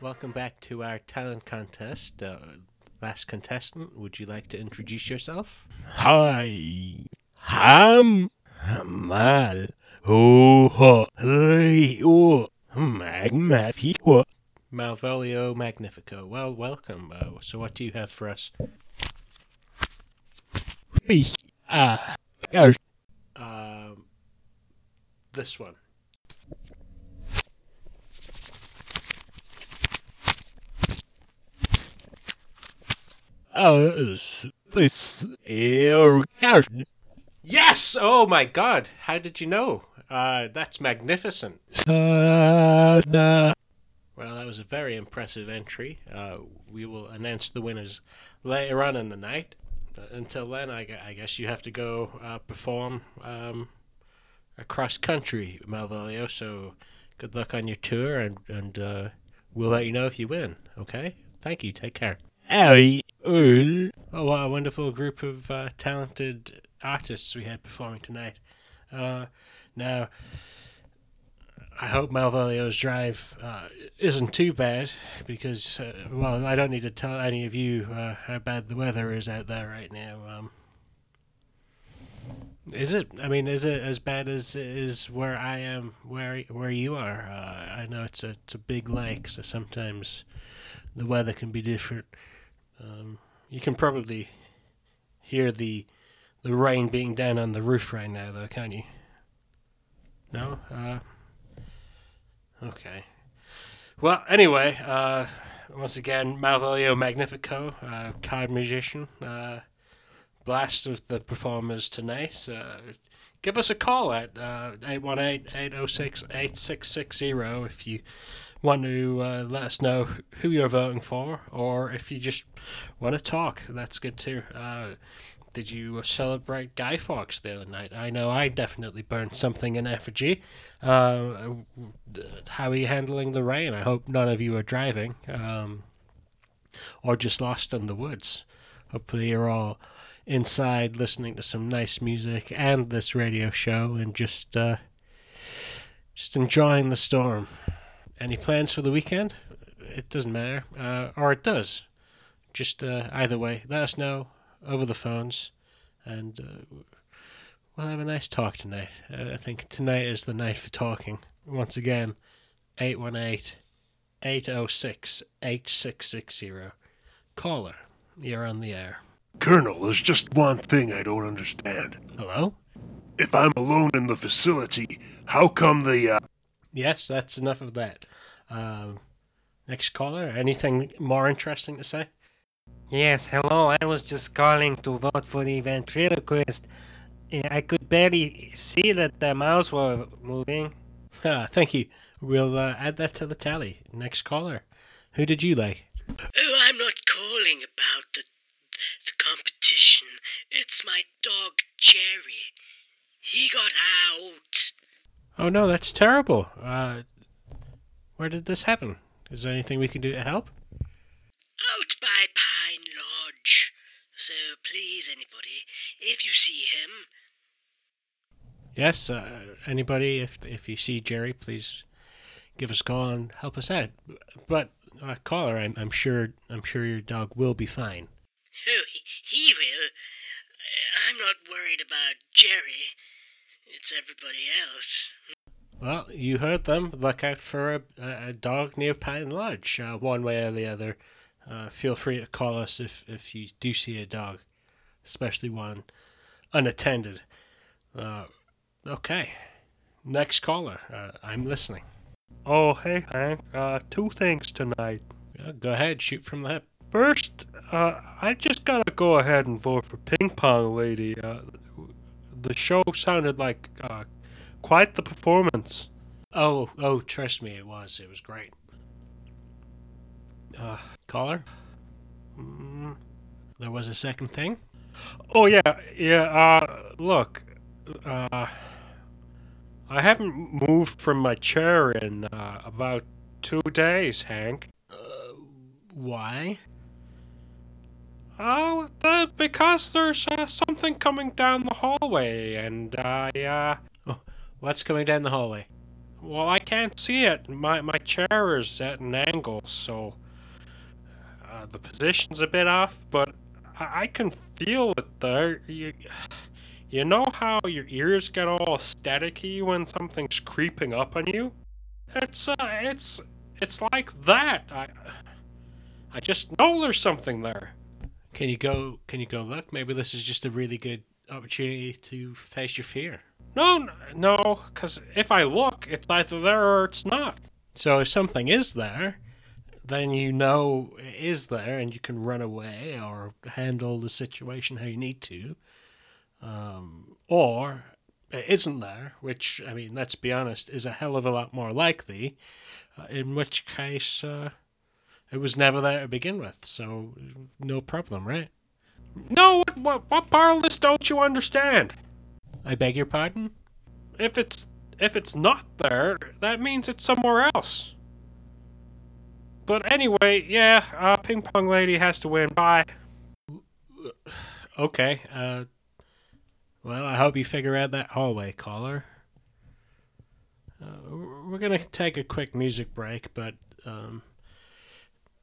Welcome back to our talent contest. Uh, last contestant, would you like to introduce yourself? Hi. Ham. Mal. Oh. Oh. Magnifico. Malvolio Magnifico. Well, welcome. Uh, so, what do you have for us? Ah. Gosh. Um, this one. Oh, this. Yes! Oh my god! How did you know? Uh, that's magnificent. Sada. Well, that was a very impressive entry. Uh, we will announce the winners later on in the night. Until then, I, I guess you have to go uh, perform um, across country, Malvolio. So good luck on your tour, and, and uh, we'll let you know if you win. Okay? Thank you. Take care. Oh. Oh, what a wonderful group of uh, talented artists we had performing tonight. Uh, now, I hope Malvolio's drive uh, isn't too bad because, uh, well, I don't need to tell any of you uh, how bad the weather is out there right now. Um, is it? I mean, is it as bad as is where I am, where where you are? Uh, I know it's a it's a big lake, so sometimes the weather can be different. Um, you can probably hear the the rain being down on the roof right now, though, can't you? No. Uh, okay. Well, anyway, uh, once again, Malvolio Magnifico, uh, card musician, uh, blast of the performers tonight. Uh, give us a call at uh, 818-806-8660 if you want to uh, let us know who you're voting for, or if you just want to talk, that's good too. Uh, did you celebrate Guy Fawkes the other night? I know I definitely burned something in effigy. Uh, how are you handling the rain? I hope none of you are driving, um, or just lost in the woods. Hopefully you're all inside listening to some nice music and this radio show, and just uh, just enjoying the storm. Any plans for the weekend? It doesn't matter, uh, or it does. Just uh, either way, let us know over the phones, and uh, we'll have a nice talk tonight. Uh, I think tonight is the night for talking. Once again, 818 806 8660. Caller, you're on the air. Colonel, there's just one thing I don't understand. Hello? If I'm alone in the facility, how come the, uh, Yes, that's enough of that. Um, next caller, anything more interesting to say? Yes, hello. I was just calling to vote for the ventriloquist. Yeah, I could barely see that the mouse were moving. Ah, thank you. We'll uh, add that to the tally. Next caller. Who did you like? Oh, I'm not calling about the the competition. It's my dog Jerry. He got out. Oh no, that's terrible. Uh, where did this happen? Is there anything we can do to help? Out by Pine Lodge. So please, anybody, if you see him, Yes. Uh, anybody, if if you see Jerry, please give us a call and help us out. But uh, caller, I'm I'm sure I'm sure your dog will be fine. oh, he, he will. I'm not worried about Jerry. It's everybody else. Well, you heard them. Look out for a, a a dog near Pine Lodge, uh, one way or the other. Uh, feel free to call us if, if you do see a dog, especially one unattended. Uh, okay. Next caller. Uh, I'm listening. Oh, hey, Hank. Uh, two things tonight. Uh, go ahead, shoot from the hip. First, uh, I just gotta go ahead and vote for Ping Pong Lady. Uh, the show sounded like uh, quite the performance. Oh, oh, trust me, it was. It was great. Uh, Caller? mm, There was a second thing? oh yeah, yeah. Uh, look, uh, I haven't moved from my chair in uh, about two days, Hank. Uh, why? Oh, uh, because there's uh, something coming down the hallway, and I, uh, What's coming down the hallway? well, I can't see it. My my chair is at an angle, so uh, the position's a bit off, but I, I can feel it there. You, you know how your ears get all staticky when something's creeping up on you? It's uh, it's it's like that. I I just know there's something there. Can you go? Can you go look? Maybe this is just a really good opportunity to face your fear. No, no, because if I look, it's either there or it's not. So if something is there, then you know it is there, and you can run away or handle the situation how you need to. Um, or it isn't there, which I mean, let's be honest, is a hell of a lot more likely. Uh, in which case, uh, it was never there to begin with, so no problem, right? No, what, what, what part of this don't you understand? I beg your pardon. If it's if it's not there, that means it's somewhere else. But anyway, yeah, uh, ping pong lady has to win. Bye. Okay. Uh, well, I hope you figure out that hallway, caller. Uh, we're gonna take a quick music break, but um,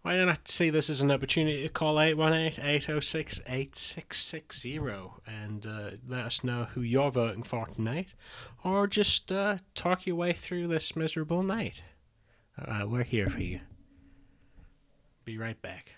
why don't I see this as an opportunity to call 818-806-8660 and uh, let us know who you're voting for tonight, or just uh, talk your way through this miserable night. Uh, we're here for you. Be right back.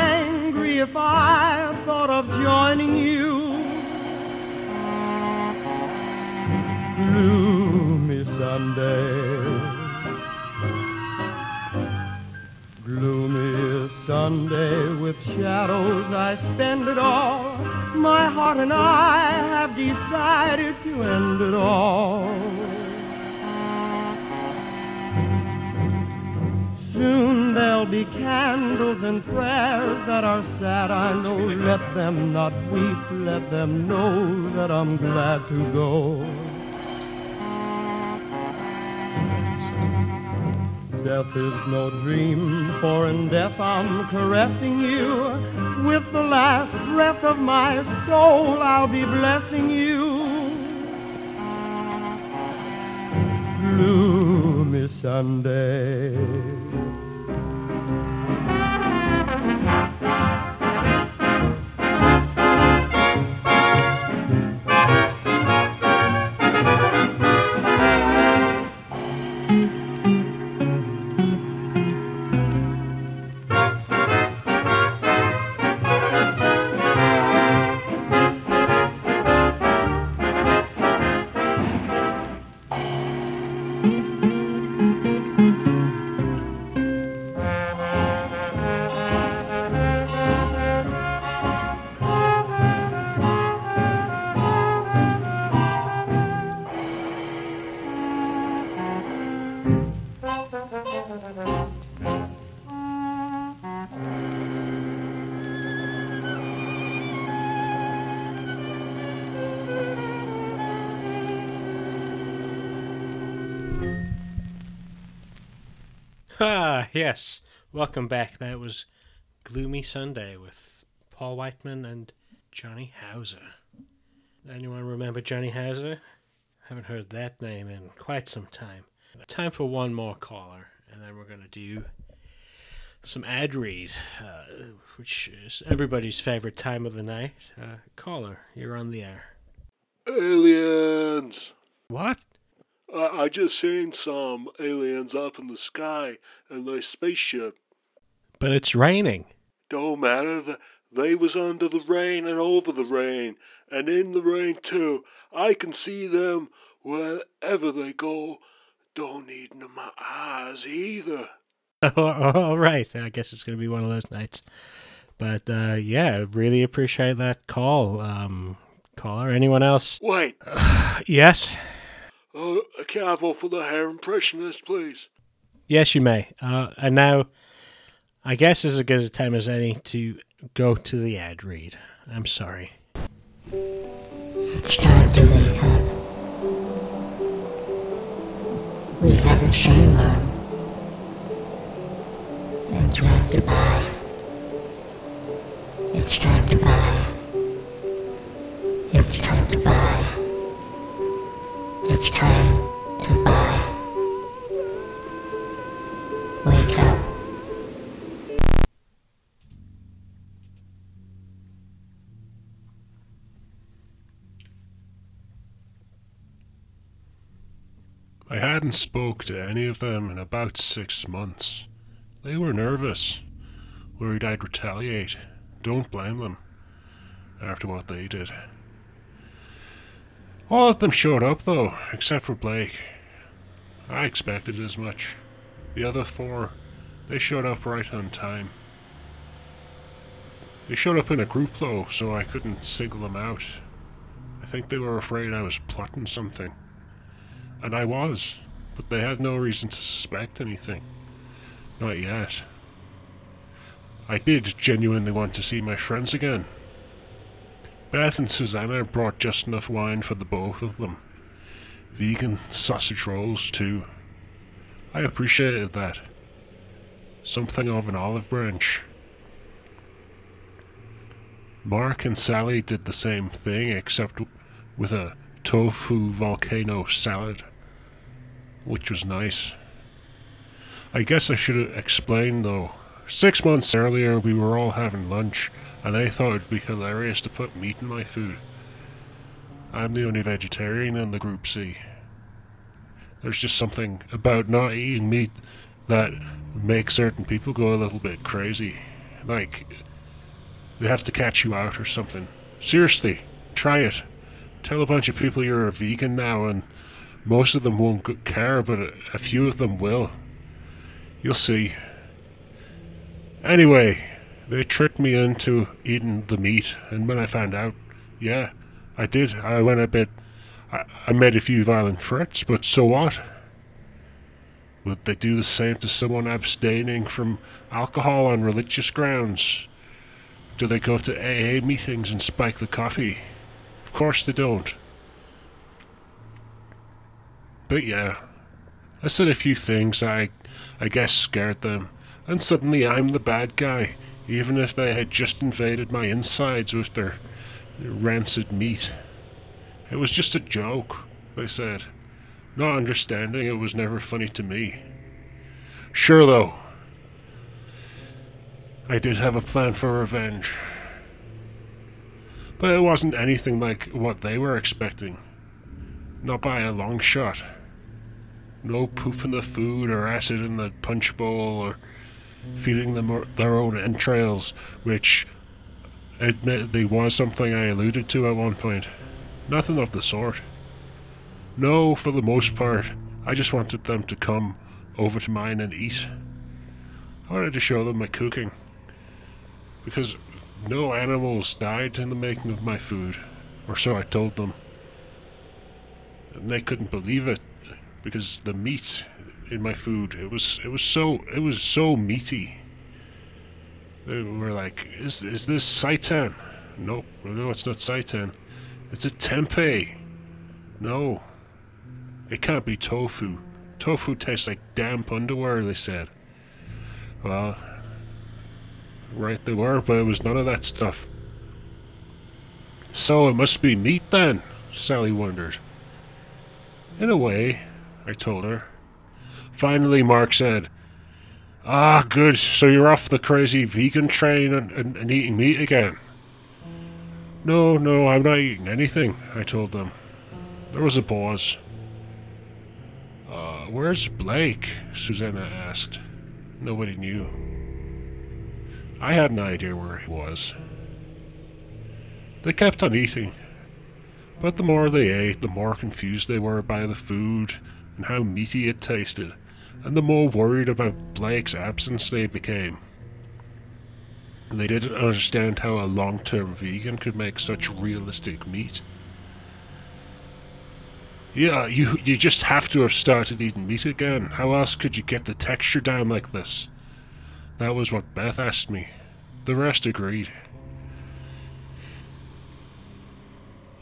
Angry if I thought of joining you? Gloomy Sunday. Gloomy Sunday with shadows I spend it all. My heart and I have decided to end it all. Soon there'll be candles and prayers that are sad, I know. Let them not weep, let them know that I'm glad to go. Death is no dream, for in death I'm caressing you. With the last breath of my soul, I'll be blessing you. Gloomy Sunday. Ah, yes. Welcome back. That was Gloomy Sunday with Paul Whiteman and Johnny Hauser. Anyone remember Johnny Hauser? I Haven't heard that name in quite some time. Time for one more caller, and then we're going to do some ad read, uh, which is everybody's favorite time of the night. Uh, caller, you're on the air. Aliens! What? I, I just seen some aliens up in the sky in their spaceship. But it's raining. Don't matter, th- they was under the rain and over the rain, and in the rain too. I can see them wherever they go. Don't need no my eyes either. All right. I guess it's going to be one of those nights. But uh, yeah, really appreciate that call, um, caller. Anyone else? Wait, Yes. Uh, can I vote for the hair impressionist, please? Yes, you may. Uh, and now, I guess is as good a time as any to go to the ad read. I'm sorry. It's time to wake up. We have a sailor. And you have to buy. It's time to buy. It's time to buy. It's time to buy. Wake up. I hadn't spoke to any of them in about six months. They were nervous, worried I'd retaliate. Don't blame them, after what they did. All of them showed up, though, except for Blake. I expected as much. The other four, they showed up right on time. They showed up in a group, though, so I couldn't single them out. I think they were afraid I was plotting something. And I was, but they had no reason to suspect anything. Not yet. I did genuinely want to see my friends again. Beth and Susanna brought just enough wine for the both of them. Vegan sausage rolls, too. I appreciated that. Something of an olive branch. Mark and Sally did the same thing, except with a tofu volcano salad, which was nice. I guess I should have explained though. Six months earlier, we were all having lunch, and I thought it'd be hilarious to put meat in my food. I'm the only vegetarian in the group C. There's just something about not eating meat that makes certain people go a little bit crazy. Like, they have to catch you out or something. Seriously, try it. Tell a bunch of people you're a vegan now, and most of them won't care, but a, a few of them will. You'll see. Anyway, they tricked me into eating the meat, and when I found out, yeah, I did. I went a bit. I, I made a few violent threats, but so what? Would they do the same to someone abstaining from alcohol on religious grounds? Do they go to AA meetings and spike the coffee? Of course they don't. But yeah, I said a few things I, I guess scared them, and suddenly I'm the bad guy, even if they had just invaded my insides with their rancid meat. It was just a joke, they said, not understanding it was never funny to me. Sure though, I did have a plan for revenge. But it wasn't anything like what they were expecting. Not by a long shot. No poop in the food or acid in the punch bowl or feeding them their own entrails, which admittedly was something I alluded to at one point. Nothing of the sort. No, for the most part, I just wanted them to come over to mine and eat. I wanted to show them my cooking. Because no animals died in the making of my food, or so I told them. And they couldn't believe it, because the meat in my food, it was it was so it was so meaty. They were like, "Is is this seitan?" Nope, no, it's not seitan. It's a tempeh. No, it can't be tofu. Tofu tastes like damp underwear. They said. Well, right they were, but it was none of that stuff. So it must be meat then, Sally wondered. In a way, I told her. Finally, Mark said, Ah, good, so you're off the crazy vegan train and, and, and eating meat again. No, no, I'm not eating anything, I told them. There was a pause. Uh, where's Blake? Susanna asked. Nobody knew. I had an idea where he was. They kept on eating, but the more they ate, the more confused they were by the food and how meaty it tasted, and the more worried about Blake's absence they became. They didn't understand how a long term vegan could make such realistic meat. Yeah, you you just have to have started eating meat again. How else could you get the texture down like this? That was what Beth asked me. The rest agreed.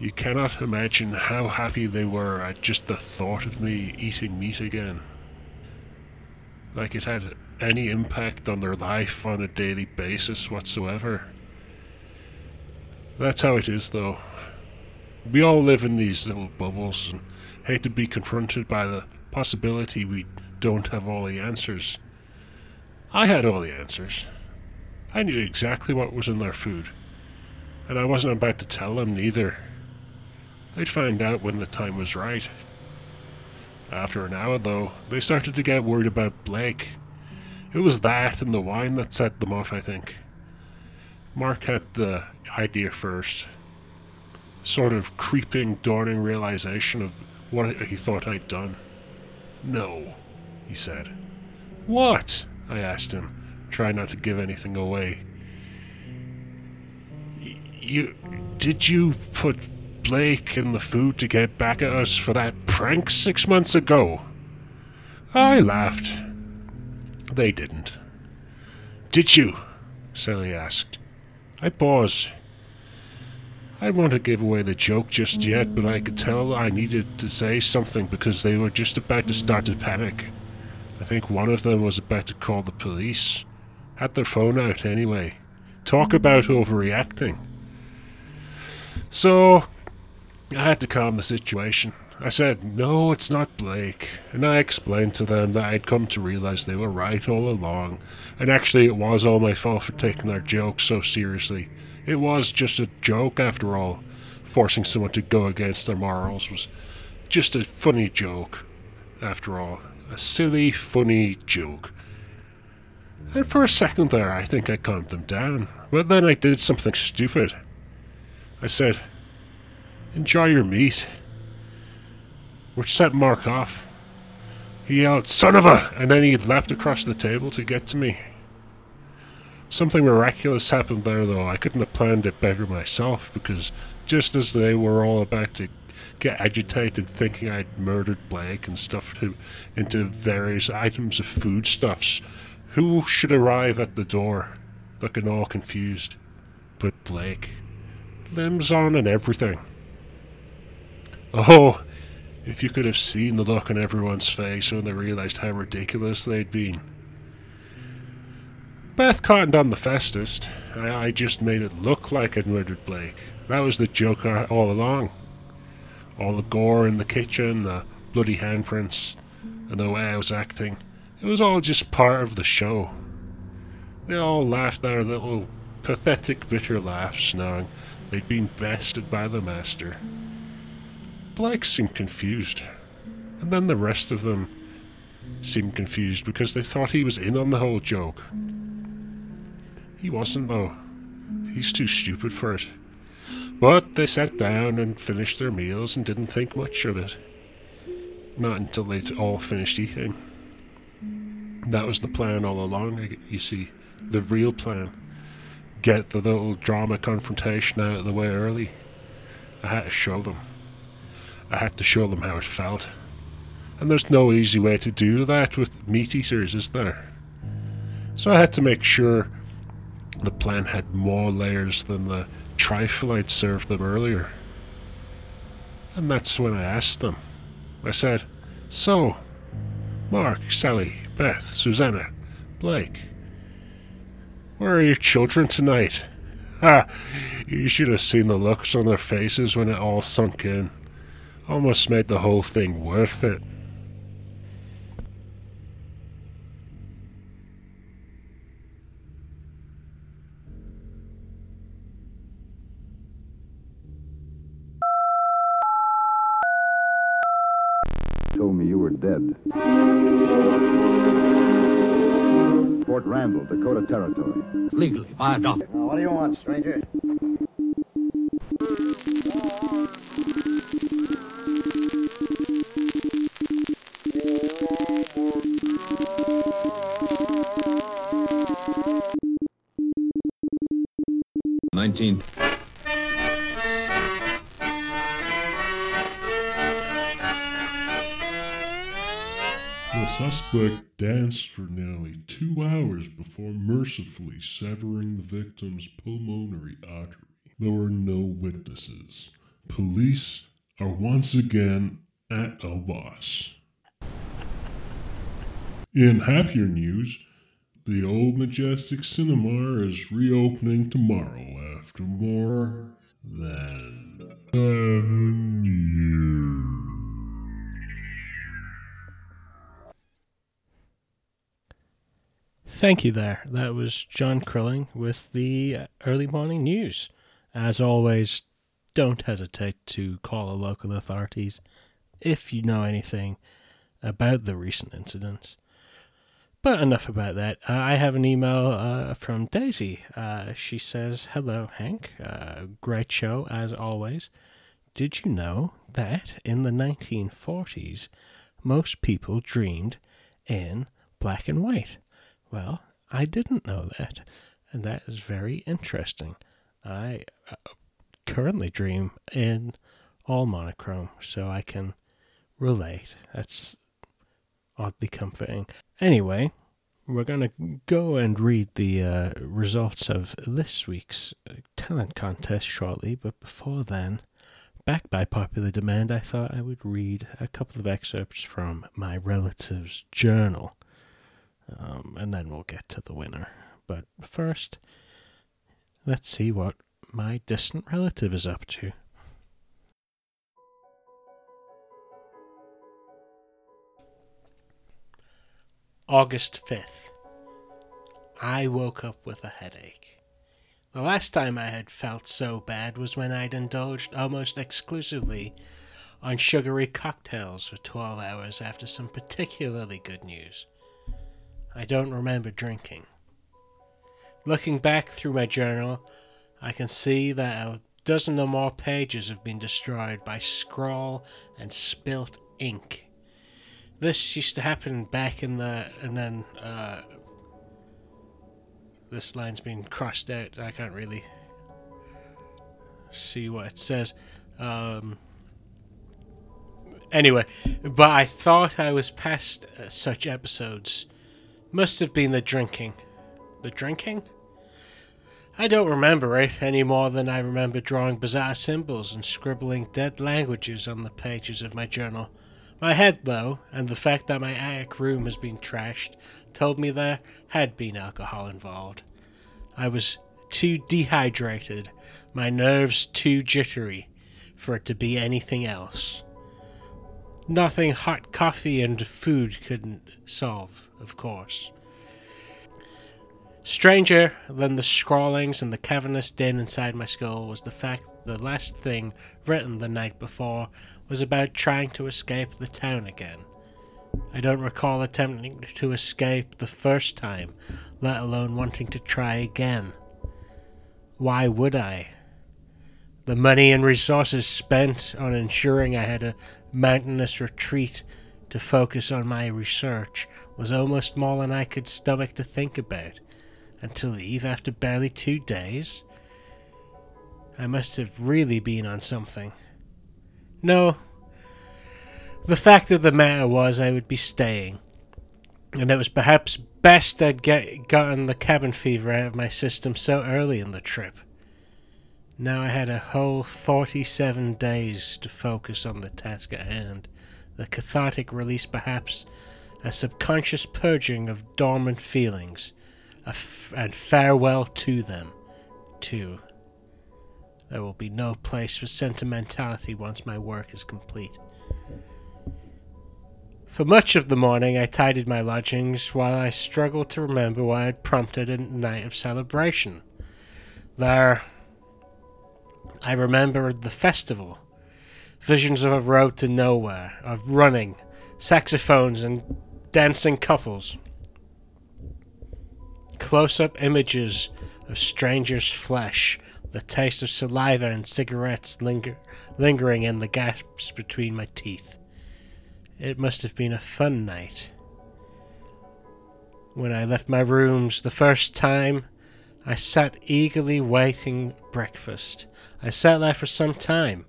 You cannot imagine how happy they were at just the thought of me eating meat again. Like it had any impact on their life on a daily basis whatsoever. That's how it is, though. We all live in these little bubbles and hate to be confronted by the possibility we don't have all the answers. I had all the answers. I knew exactly what was in their food, and I wasn't about to tell them neither. They'd find out when the time was right. After an hour, though, they started to get worried about Blake. It was that and the wine that set them off, I think. Mark had the idea first. Sort of creeping, dawning realization of what he thought I'd done. No, he said. What? I asked him, trying not to give anything away. You. Did you put Blake in the food to get back at us for that prank six months ago? I laughed. They didn't. Did you? Sally asked. I paused. I didn't to give away the joke just yet, but I could tell I needed to say something because they were just about to start to panic. I think one of them was about to call the police. Had their phone out anyway. Talk about overreacting. So, I had to calm the situation. I said, no, it's not Blake. And I explained to them that I'd come to realize they were right all along. And actually, it was all my fault for taking their joke so seriously. It was just a joke after all. Forcing someone to go against their morals was just a funny joke, after all. A silly, funny joke. And for a second there, I think I calmed them down. But then I did something stupid. I said, Enjoy your meat. Which set Mark off. He yelled, Son of a! And then he leapt across the table to get to me. Something miraculous happened there, though. I couldn't have planned it better myself, because just as they were all about to get agitated, thinking I'd murdered Blake and stuffed him into various items of foodstuffs, who should arrive at the door, looking all confused? But Blake. Limbs on and everything. Oh, if you could have seen the look on everyone's face when they realized how ridiculous they'd been. Beth cottoned on the fastest. I, I just made it look like I'd murdered Blake. That was the joke all along. All the gore in the kitchen, the bloody handprints, and the way I was acting. It was all just part of the show. They all laughed their little pathetic, bitter laughs, knowing they'd been bested by the master. Blake seemed confused, and then the rest of them seemed confused because they thought he was in on the whole joke. He wasn't, though. He's too stupid for it. But they sat down and finished their meals and didn't think much of it. Not until they'd all finished eating. That was the plan all along, you see. The real plan. Get the little drama confrontation out of the way early. I had to show them. I had to show them how it felt. And there's no easy way to do that with meat eaters, is there? So I had to make sure the plan had more layers than the trifle I'd served them earlier. And that's when I asked them. I said, So, Mark, Sally, Beth, Susanna, Blake, Where are your children tonight? Ha! You should have seen the looks on their faces when it all sunk in. Almost made the whole thing worth it. told me you were dead. Fort Randall, Dakota Territory. Legally, by adoption. Now, what do you want, stranger? Suspect danced for nearly two hours before mercifully severing the victim's pulmonary artery. There were no witnesses. Police are once again at a loss. In happier news, the old Majestic Cinema is reopening tomorrow after more than seven years. Thank you there. That was John Krilling with the early morning news. As always, don't hesitate to call the local authorities if you know anything about the recent incidents. But enough about that. Uh, I have an email uh, from Daisy. Uh, she says, Hello, Hank. Uh, great show, as always. Did you know that in the 1940s, most people dreamed in black and white? Well, I didn't know that, and that is very interesting. I uh, currently dream in all monochrome, so I can relate. That's oddly comforting. Anyway, we're going to go and read the uh, results of this week's uh, talent contest shortly, but before then, back by popular demand, I thought I would read a couple of excerpts from my relative's journal. Um, and then we'll get to the winner. But first, let's see what my distant relative is up to. August 5th. I woke up with a headache. The last time I had felt so bad was when I'd indulged almost exclusively on sugary cocktails for 12 hours after some particularly good news. I don't remember drinking. Looking back through my journal, I can see that a dozen or more pages have been destroyed by scrawl and spilt ink. This used to happen back in the. and then, uh. This line's been crossed out. I can't really see what it says. Um. Anyway, but I thought I was past uh, such episodes. Must have been the drinking. The drinking? I don't remember it any more than I remember drawing bizarre symbols and scribbling dead languages on the pages of my journal. My head, though, and the fact that my attic room has been trashed, told me there had been alcohol involved. I was too dehydrated, my nerves too jittery, for it to be anything else. Nothing hot coffee and food couldn't solve, of course. Stranger than the scrawlings and the cavernous din inside my skull was the fact that the last thing written the night before was about trying to escape the town again. I don't recall attempting to escape the first time, let alone wanting to try again. Why would I? The money and resources spent on ensuring I had a mountainous retreat to focus on my research was almost more than I could stomach to think about. And to leave after barely two days? I must have really been on something. No. The fact of the matter was, I would be staying. And it was perhaps best I'd get gotten the cabin fever out of my system so early in the trip. Now I had a whole 47 days to focus on the task at hand. The cathartic release, perhaps, a subconscious purging of dormant feelings, a and farewell to them, too. There will be no place for sentimentality once my work is complete. For much of the morning, I tidied my lodgings while I struggled to remember why I had prompted a night of celebration. There, I remembered the festival. Visions of a road to nowhere, of running, saxophones, and dancing couples. Close up images of strangers' flesh, the taste of saliva and cigarettes linger- lingering in the gaps between my teeth. It must have been a fun night. When I left my rooms the first time, I sat eagerly waiting breakfast. I sat there for some time.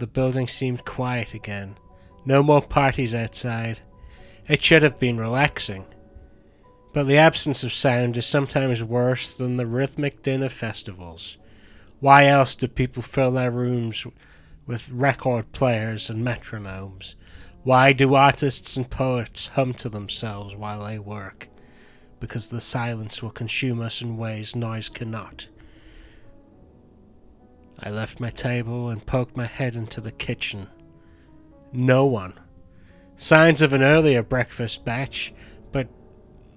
The building seemed quiet again. No more parties outside. It should have been relaxing. But the absence of sound is sometimes worse than the rhythmic din of festivals. Why else do people fill their rooms with record players and metronomes? Why do artists and poets hum to themselves while they work? Because the silence will consume us in ways noise cannot. I left my table and poked my head into the kitchen. No one. Signs of an earlier breakfast batch, but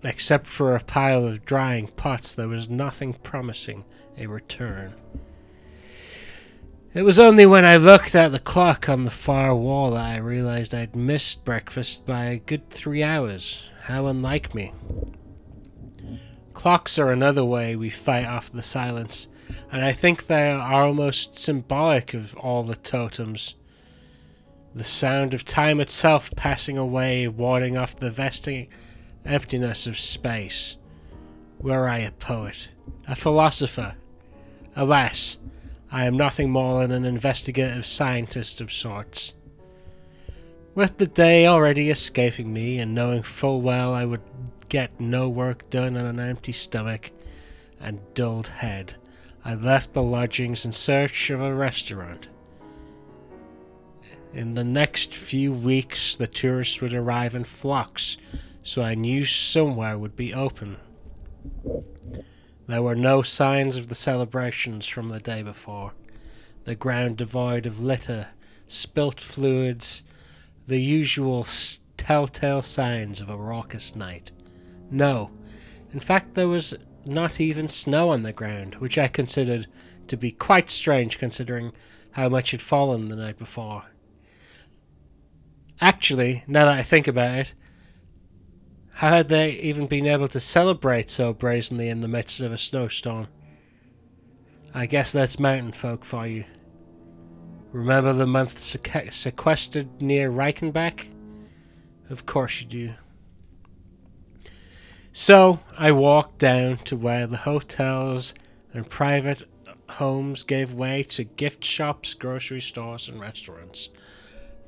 except for a pile of drying pots, there was nothing promising a return. It was only when I looked at the clock on the far wall that I realized I'd missed breakfast by a good three hours. How unlike me. Clocks are another way we fight off the silence, and I think they are almost symbolic of all the totems. The sound of time itself passing away, warding off the vesting emptiness of space. Were I a poet, a philosopher? Alas, I am nothing more than an investigative scientist of sorts. With the day already escaping me, and knowing full well I would get no work done on an empty stomach and dulled head, I left the lodgings in search of a restaurant. In the next few weeks, the tourists would arrive in flocks, so I knew somewhere would be open. There were no signs of the celebrations from the day before. The ground devoid of litter, spilt fluids, the usual telltale signs of a raucous night. No, in fact, there was not even snow on the ground, which I considered to be quite strange considering how much had fallen the night before. Actually, now that I think about it, how had they even been able to celebrate so brazenly in the midst of a snowstorm? I guess that's mountain folk for you. Remember the month seque- sequestered near Reichenbach? Of course you do. So I walked down to where the hotels and private homes gave way to gift shops, grocery stores, and restaurants.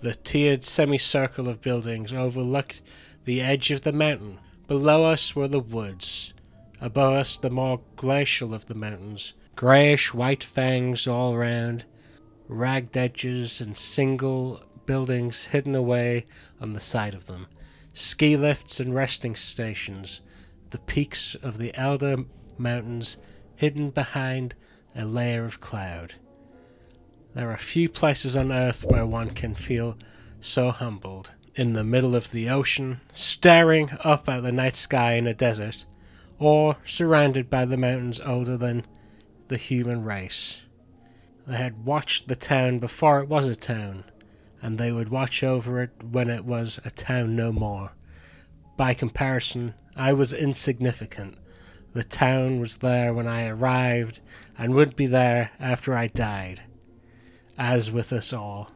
The tiered semicircle of buildings overlooked the edge of the mountain. Below us were the woods. Above us, the more glacial of the mountains, greyish white fangs all round, ragged edges and single buildings hidden away on the side of them, ski lifts and resting stations, the peaks of the elder mountains hidden behind a layer of cloud. There are few places on earth where one can feel so humbled. In the middle of the ocean, staring up at the night sky in a desert, or surrounded by the mountains older than the human race. They had watched the town before it was a town, and they would watch over it when it was a town no more. By comparison, I was insignificant. The town was there when I arrived, and would be there after I died, as with us all.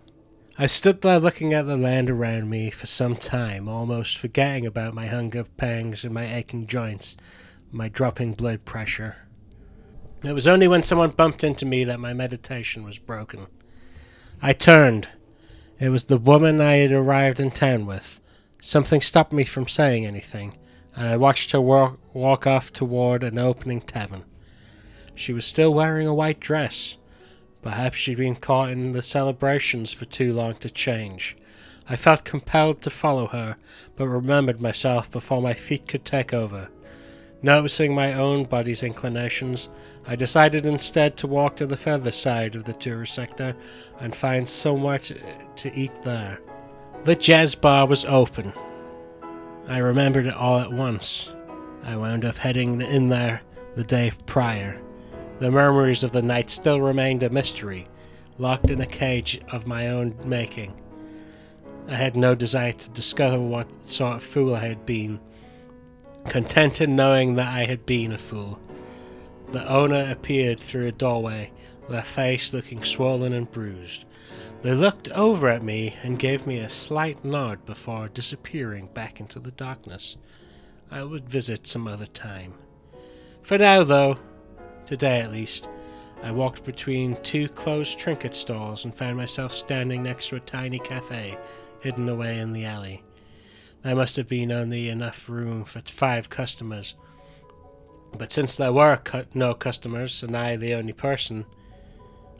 I stood there looking at the land around me for some time, almost forgetting about my hunger pangs and my aching joints, my dropping blood pressure. It was only when someone bumped into me that my meditation was broken. I turned. It was the woman I had arrived in town with. Something stopped me from saying anything, and I watched her walk, walk off toward an opening tavern. She was still wearing a white dress. Perhaps she'd been caught in the celebrations for too long to change. I felt compelled to follow her, but remembered myself before my feet could take over. Noticing my own body's inclinations, I decided instead to walk to the further side of the tourist sector and find somewhere to, to eat there. The jazz bar was open. I remembered it all at once. I wound up heading in there the day prior. The memories of the night still remained a mystery, locked in a cage of my own making. I had no desire to discover what sort of fool I had been, content in knowing that I had been a fool. The owner appeared through a doorway, their face looking swollen and bruised. They looked over at me and gave me a slight nod before disappearing back into the darkness. I would visit some other time. For now, though, today at least, I walked between two closed trinket stalls and found myself standing next to a tiny cafe hidden away in the alley. There must have been only enough room for five customers. But since there were cu- no customers and I the only person,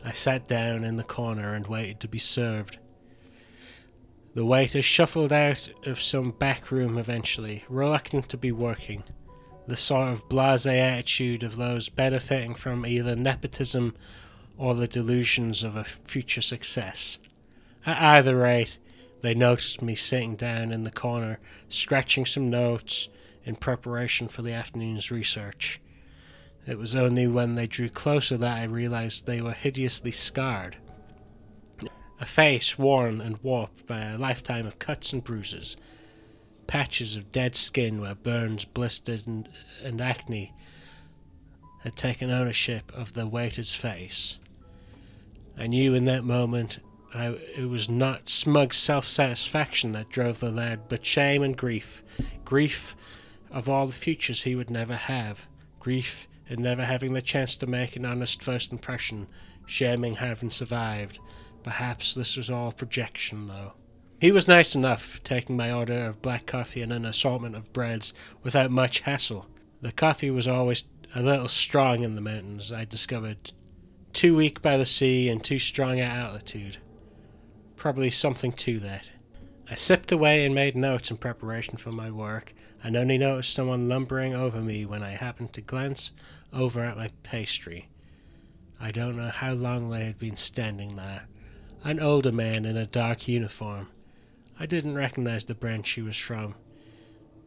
I sat down in the corner and waited to be served. The waiter shuffled out of some back room eventually, reluctant to be working. The sort of blase attitude of those benefiting from either nepotism or the delusions of a future success. At either rate, they noticed me sitting down in the corner, scratching some notes in preparation for the afternoon's research. It was only when they drew closer that I realized they were hideously scarred. A face worn and warped by a lifetime of cuts and bruises, patches of dead skin where burns, blisters, and, and acne had taken ownership of the waiter's face. I knew in that moment I, it was not smug self satisfaction that drove the lad, but shame and grief. Grief of all the futures he would never have. Grief in never having the chance to make an honest first impression. Shaming having survived. Perhaps this was all projection, though. He was nice enough, taking my order of black coffee and an assortment of breads without much hassle. The coffee was always a little strong in the mountains, I discovered. Too weak by the sea and too strong at altitude. Probably something to that. I sipped away and made notes in preparation for my work, and only noticed someone lumbering over me when I happened to glance over at my pastry. I don't know how long they had been standing there. An older man in a dark uniform. I didn't recognize the branch he was from.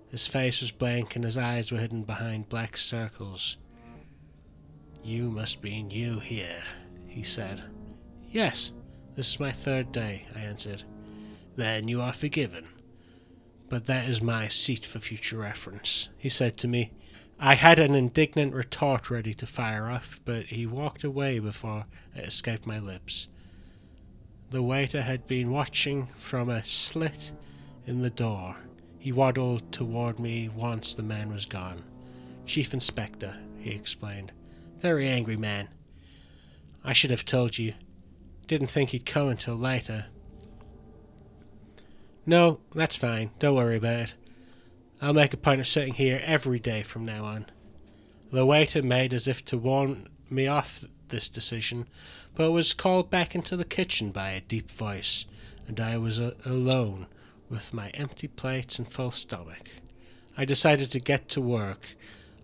His face was blank and his eyes were hidden behind black circles. You must be new here, he said. Yes, this is my third day, I answered. Then you are forgiven. But that is my seat for future reference, he said to me. I had an indignant retort ready to fire off, but he walked away before it escaped my lips. The waiter had been watching from a slit in the door. He waddled toward me once the man was gone. Chief Inspector, he explained. Very angry man. I should have told you. Didn't think he'd come until later. No, that's fine. Don't worry about it. I'll make a point of sitting here every day from now on. The waiter made as if to warn me off this decision, but was called back into the kitchen by a deep voice, and I was a- alone with my empty plates and full stomach. I decided to get to work.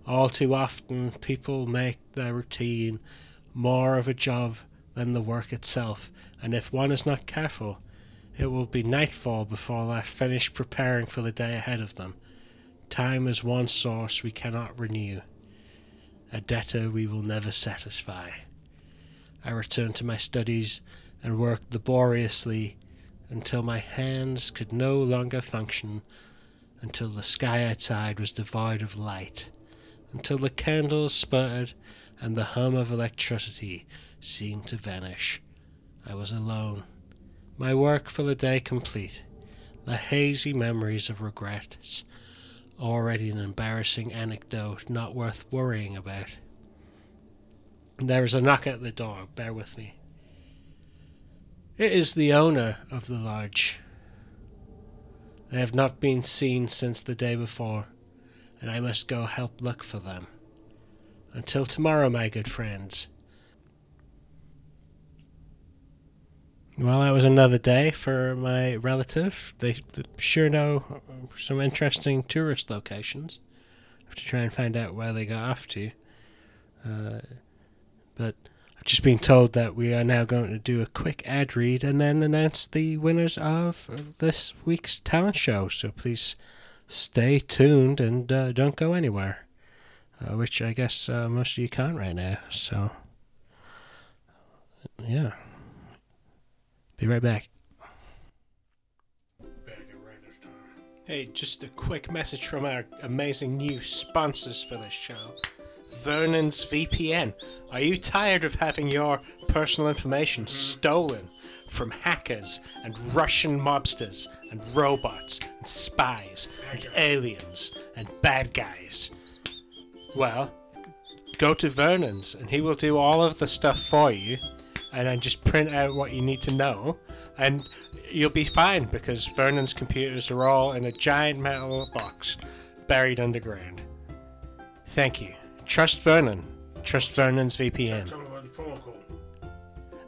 All too often, people make their routine more of a job than the work itself, and if one is not careful, it will be nightfall before they finish preparing for the day ahead of them. Time is one source we cannot renew, a debtor we will never satisfy. I returned to my studies and worked laboriously until my hands could no longer function, until the sky outside was devoid of light, until the candles sputtered and the hum of electricity seemed to vanish. I was alone. My work for the day complete. The hazy memories of regrets. Already an embarrassing anecdote not worth worrying about. There is a knock at the door. Bear with me. It is the owner of the lodge. They have not been seen since the day before, and I must go help look for them. Until tomorrow, my good friends. Well, that was another day for my relative. They, they sure know some interesting tourist locations. have to try and find out where they got off to. Uh, but I've just been told that we are now going to do a quick ad read and then announce the winners of this week's talent show. So please stay tuned and uh, don't go anywhere. Uh, which I guess uh, most of you can't right now. So, yeah. Be right back. Hey, just a quick message from our amazing new sponsors for this show Vernon's VPN. Are you tired of having your personal information stolen from hackers and Russian mobsters and robots and spies and aliens and bad guys? Well, go to Vernon's and he will do all of the stuff for you and then just print out what you need to know and you'll be fine because Vernon's computers are all in a giant metal box buried underground. Thank you. Trust Vernon. Trust Vernon's VPN.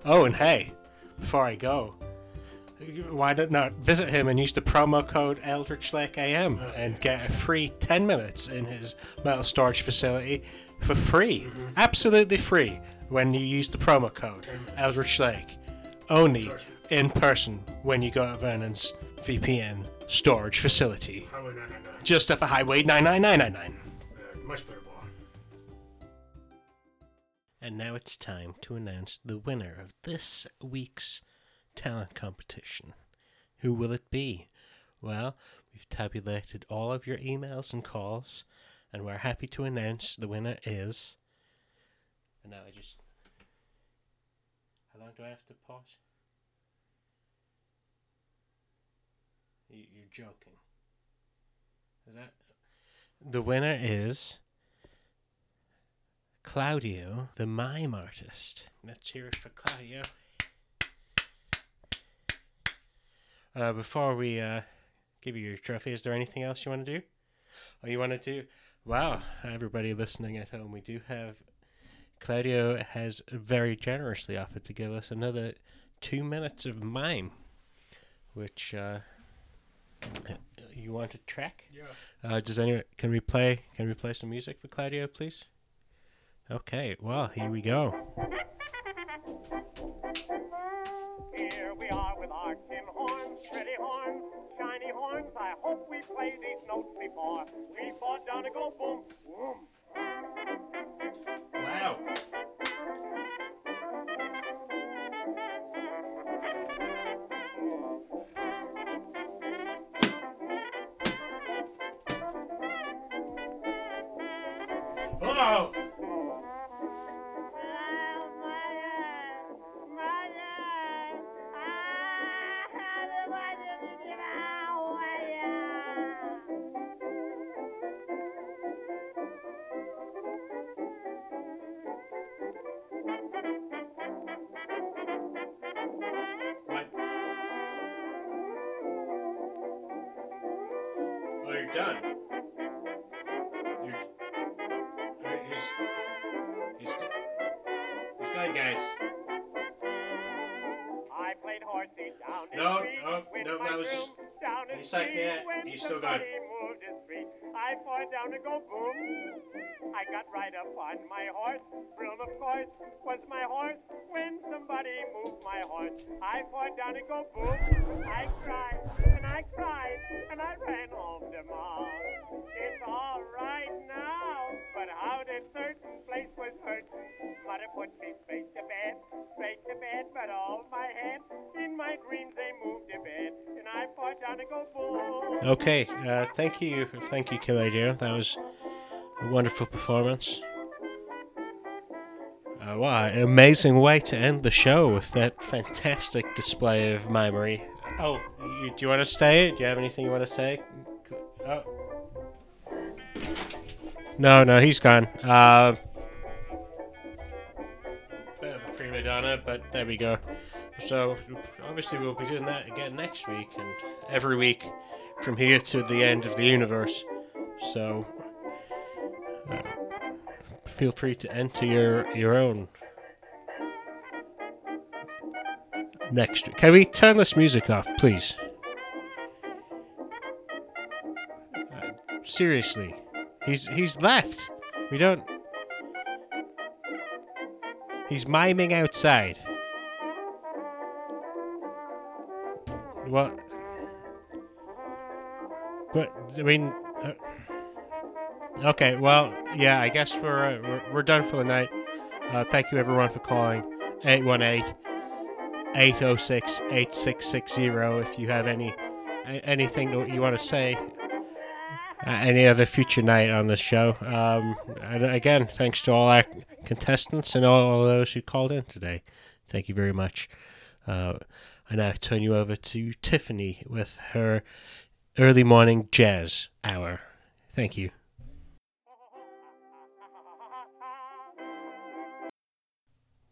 Oh, and hey, before I go, why don't not visit him and use the promo code Eldritch Lake AM and get a free 10 minutes in his metal storage facility for free. Absolutely free when you use the promo code Eldritch Lake. Only in person when you go to Vernon's VPN storage facility. Just up a highway 99999. Much better ball. And now it's time to announce the winner of this week's talent competition. Who will it be? Well, we've tabulated all of your emails and calls, and we're happy to announce the winner is. And now I just. Long do I have to pause? You- You're joking. Is that. The winner is. Claudio, the mime artist. Let's hear it for Claudio. Uh, before we uh, give you your trophy, is there anything else you want to do? Oh, you want to do? Wow, everybody listening at home, we do have. Claudio has very generously offered to give us another two minutes of mime, which uh, you want to track? Yeah. Uh, does anyone? Can we play? Can we play some music for Claudio, please? Okay. Well, here we go. Here we are with our tin horns, pretty horns, shiny horns. I hope we played these notes before. We fall down and go boom, boom. Wow. Guys. I played horsey down No, no, no, that was- in he's like street He's still gone. somebody moved his feet. I fall down and go boom. I got right up on my horse. Of course, was my horse. When somebody moved my horse, I fall down and go boom. I cried and I cried and I ran home to mom. It's all right now, but how this certain place was hurt. Mother put me straight to bed, straight to bed, but all my head in my dreams they moved to bed, and I fall down and go boom. Okay, uh, thank you, thank you, Claudio. That was a wonderful performance. Uh, wow, an amazing way to end the show with that fantastic display of memory. Oh, you, do you want to stay? Do you have anything you want to say? Oh. No, no, he's gone. Uh, bit of a prima donna, but there we go. So obviously we'll be doing that again next week and every week from here to the end of the universe. So uh, feel free to enter your your own next. Can we turn this music off, please? Uh, seriously, He's he's left. We don't. He's miming outside. What? But I mean, uh, okay. Well, yeah. I guess we're uh, we're, we're done for the night. Uh, thank you everyone for calling. 818 806 8660 if you have any anything you want to say any other future night on this show. Um, and again, thanks to all our contestants and all those who called in today. Thank you very much. Uh, I now turn you over to Tiffany with her early morning jazz hour. Thank you.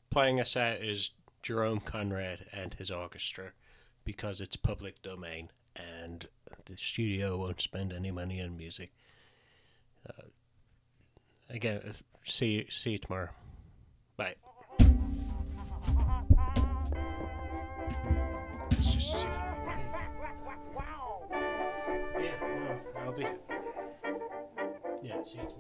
Playing us out is Jerome Conrad and his orchestra because it's public domain and the studio won't spend any money on music. Uh, again, uh, see see you tomorrow. Bye. You.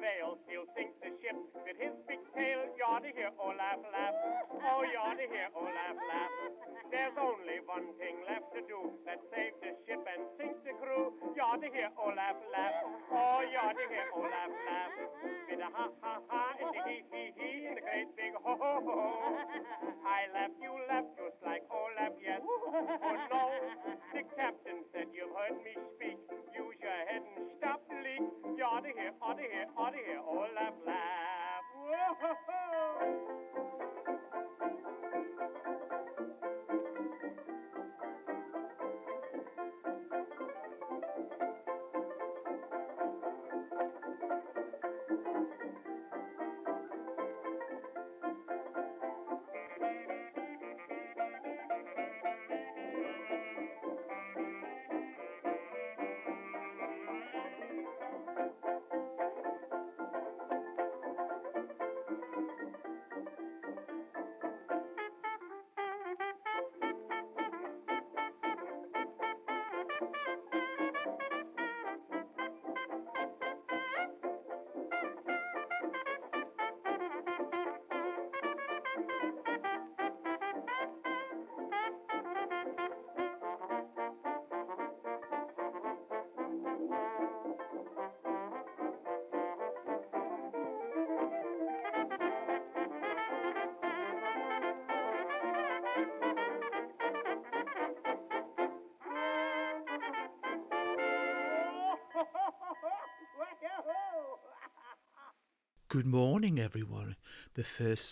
Struck he'll sink the ship with his big tail. You ought to hear oh, Olaf laugh. Oh, you ought to hear oh, Olaf laugh. There's only one thing left to do, that's save the ship and sink the crew. You ought to hear oh, Olaf laugh. Oh, you ought to hear Olaf laugh. With a ha ha ha and the hee hee hee and the great big ho ho ho. I laugh, you laugh, just like Olaf, yes. Oh no, the captain said you've heard me speak. Hear, ought to hear, ought Good morning, everyone. The first